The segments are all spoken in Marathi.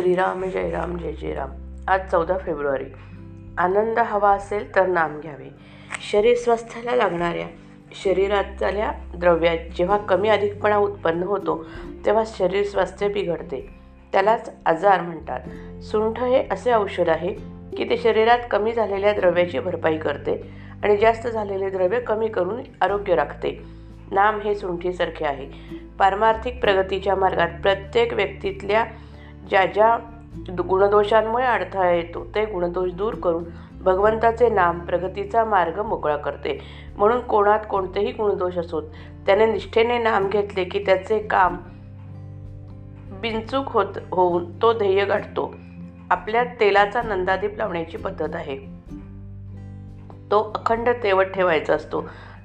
श्रीराम जय राम जय जय राम. आज चौदा फेब्रुवारी. आनंद हवा असेल तर नाम घ्यावे. शरीर स्वास्थ्याला लागणाऱ्या शरीरातल्या द्रव्यात जेव्हा कमी अधिकपणा उत्पन्न होतो तेव्हा शरीर स्वास्थ्य बिघडते. त्यालाच आजार म्हणतात. सुंठ हे असे औषध आहे की ते शरीरात कमी झालेल्या द्रव्याची भरपाई करते आणि जास्त झालेले द्रव्य कमी करून आरोग्य राखते. नाम हे सुंठीसारखे आहे. पारमार्थिक प्रगतीच्या मार्गात प्रत्येक व्यक्तीतल्या ज्या ज्या गुणदोषांमुळे अडथळा येतो ते गुणदोष दूर करून भगवंताचे नाम प्रगतीचा मार्ग मोकळा करते. म्हणून कोणात कोणतेही गुणदोष असोत त्याने निष्ठेने नाम घेतले की त्याचे काम बिनचूक होत होऊन तो ध्येय गाठतो. आपल्या तेलाचा नंदादीप लावण्याची पद्धत आहे. तो अखंड तेवत ठेवायचा असतो.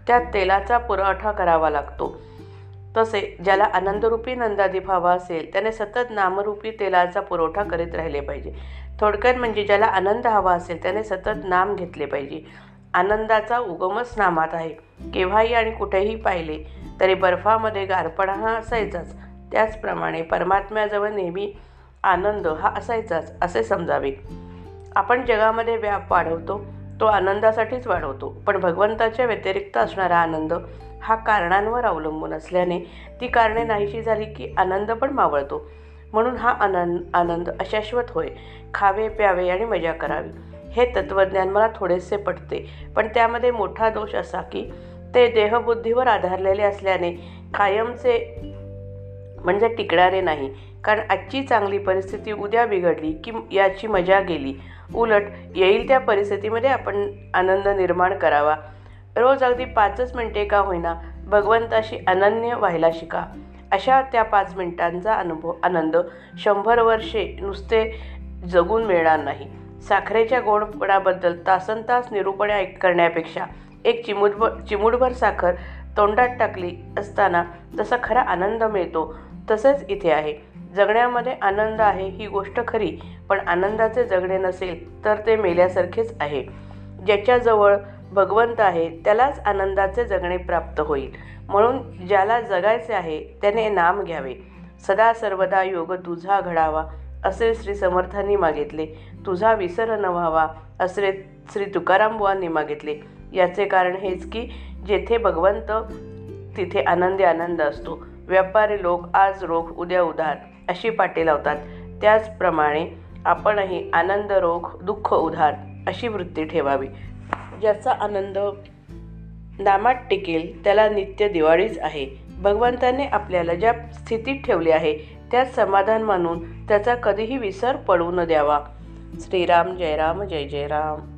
त्या तेलाचा पुरवठा करावा लागतो. तसे ज्याला आनंदरूपी नंदादीप हवा असेल त्याने सतत नामरूपी तेलाचा पुरवठा करीत राहिले पाहिजे. थोडक्यात म्हणजे ज्याला आनंद हवा असेल त्याने सतत नाम घेतले पाहिजे. आनंदाचा उगमच नामात आहे. केव्हाही आणि कुठेही पाहिले तरी बर्फामध्ये गारपणा हा असायचाच. त्याचप्रमाणे परमात्म्याजवळ नेहमी आनंद हा असायचाच असे समजावे. आपण जगामध्ये व्याप वाढवतो तो आनंदासाठीच वाढवतो. पण भगवंताच्या व्यतिरिक्त असणारा आनंद हा कारणांवर अवलंबून असल्याने ती कारणे नाहीशी झाली की आनंद पण मावळतो. म्हणून हा आनंद आनंद अशाश्वत होय. खावे प्यावे आणि मजा करावी. हे तत्त्वज्ञान मला थोडेसे पटते पण त्यामध्ये मोठा दोष असा की ते देहबुद्धीवर आधारलेले असल्याने कायमचे म्हणजे टिकणारे नाही. कारण आजची चांगली परिस्थिती उद्या बिघडली की याची मजा गेली. उलट येईल त्या परिस्थितीमध्ये आपण आनंद निर्माण करावा. रोज अगदी पाचच मिनटे का होईना भगवंताशी अनन्य व्हायला शिका. अशा त्या पाच मिनिटांचा अनुभव आनंद शंभर वर्षे नुसते जगून मिळणार नाही. साखरेच्या गोडपणाबद्दल तासन तास निरूपणे ऐक करण्यापेक्षा एक चिमुडभर चिमुडभर साखर तोंडात टाकली असताना जसा खरा आनंद मिळतो तसंच इथे आहे. जगण्यामध्ये आनंद आहे ही गोष्ट खरी पण आनंदाचे जगणे नसेल तर ते मेल्यासारखेच आहे. ज्याच्याजवळ भगवंत आहे त्यालाच आनंदाचे जगणे प्राप्त होईल. म्हणून ज्याला जगायचे आहे त्याने नाम घ्यावे. सदा सर्वदा योग तुझा घडावा असे श्री समर्थांनी मागितले. तुझा विसर न व्हावा असे श्री तुकारामबुवांनी मागितले. याचे कारण हेच की जेथे भगवंत तिथे आनंदी आनंद असतो. व्यापारी लोक आज रोख उद्या उधार अशी पाटी लावतात. त्याचप्रमाणे आपणही आनंद रोख दुःख उधार अशी वृत्ती ठेवावी. ज्याचा आनंद नामात टिकेल त्याला नित्य दिवाळीच आहे. भगवंताने आपल्याला ज्या स्थितीत ठेवले आहे त्यात समाधान मानून त्याचा कधीही विसर पडू न द्यावा. श्रीराम जय राम जय जय राम.